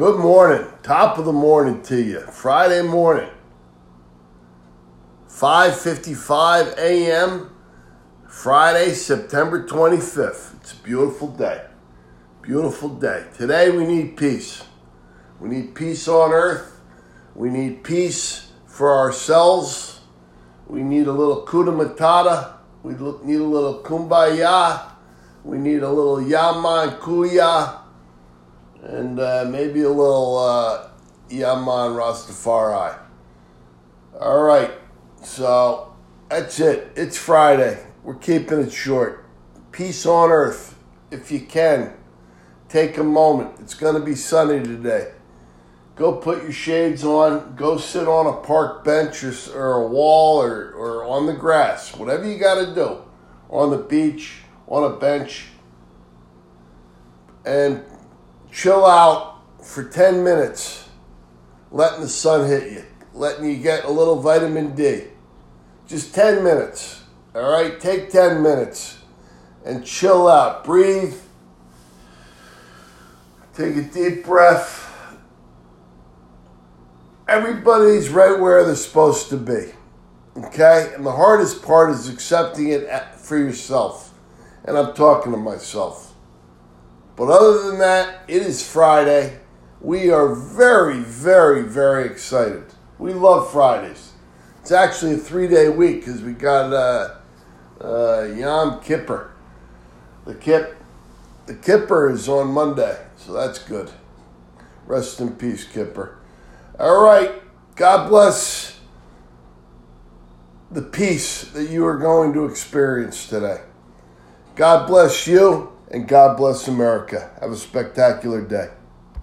Good morning. Top of the morning to you. Friday morning. 5:55 a.m. Friday, September 25th. It's a beautiful day. Beautiful day. Today we need peace. We need peace on earth. We need peace for ourselves. We need a little kuda matata. We need a little kumbaya. We need a little yaman kuya. And uh, maybe a little uh, yaman rastafari. All right. So that's it. It's Friday. We're keeping it short. Peace on earth. If you can, take a moment. It's going to be sunny today. Go put your shades on. Go sit on a park bench or, or a wall or, or on the grass. Whatever you got to do. On the beach, on a bench. And chill out for 10 minutes. Letting the sun hit you. Letting you get a little vitamin D. Just 10 minutes. All right? Take 10 minutes and chill out. Breathe. Take a deep breath everybody's right where they're supposed to be. Okay? And the hardest part is accepting it for yourself. And I'm talking to myself. But other than that, it is Friday. We are very, very, very excited. We love Fridays. It's actually a three day week because we got uh, uh, Yom Kippur. The Kip, the Kippur is on Monday, so that's good. Rest in peace, Kipper. All right. God bless the peace that you are going to experience today. God bless you and God bless America. Have a spectacular day.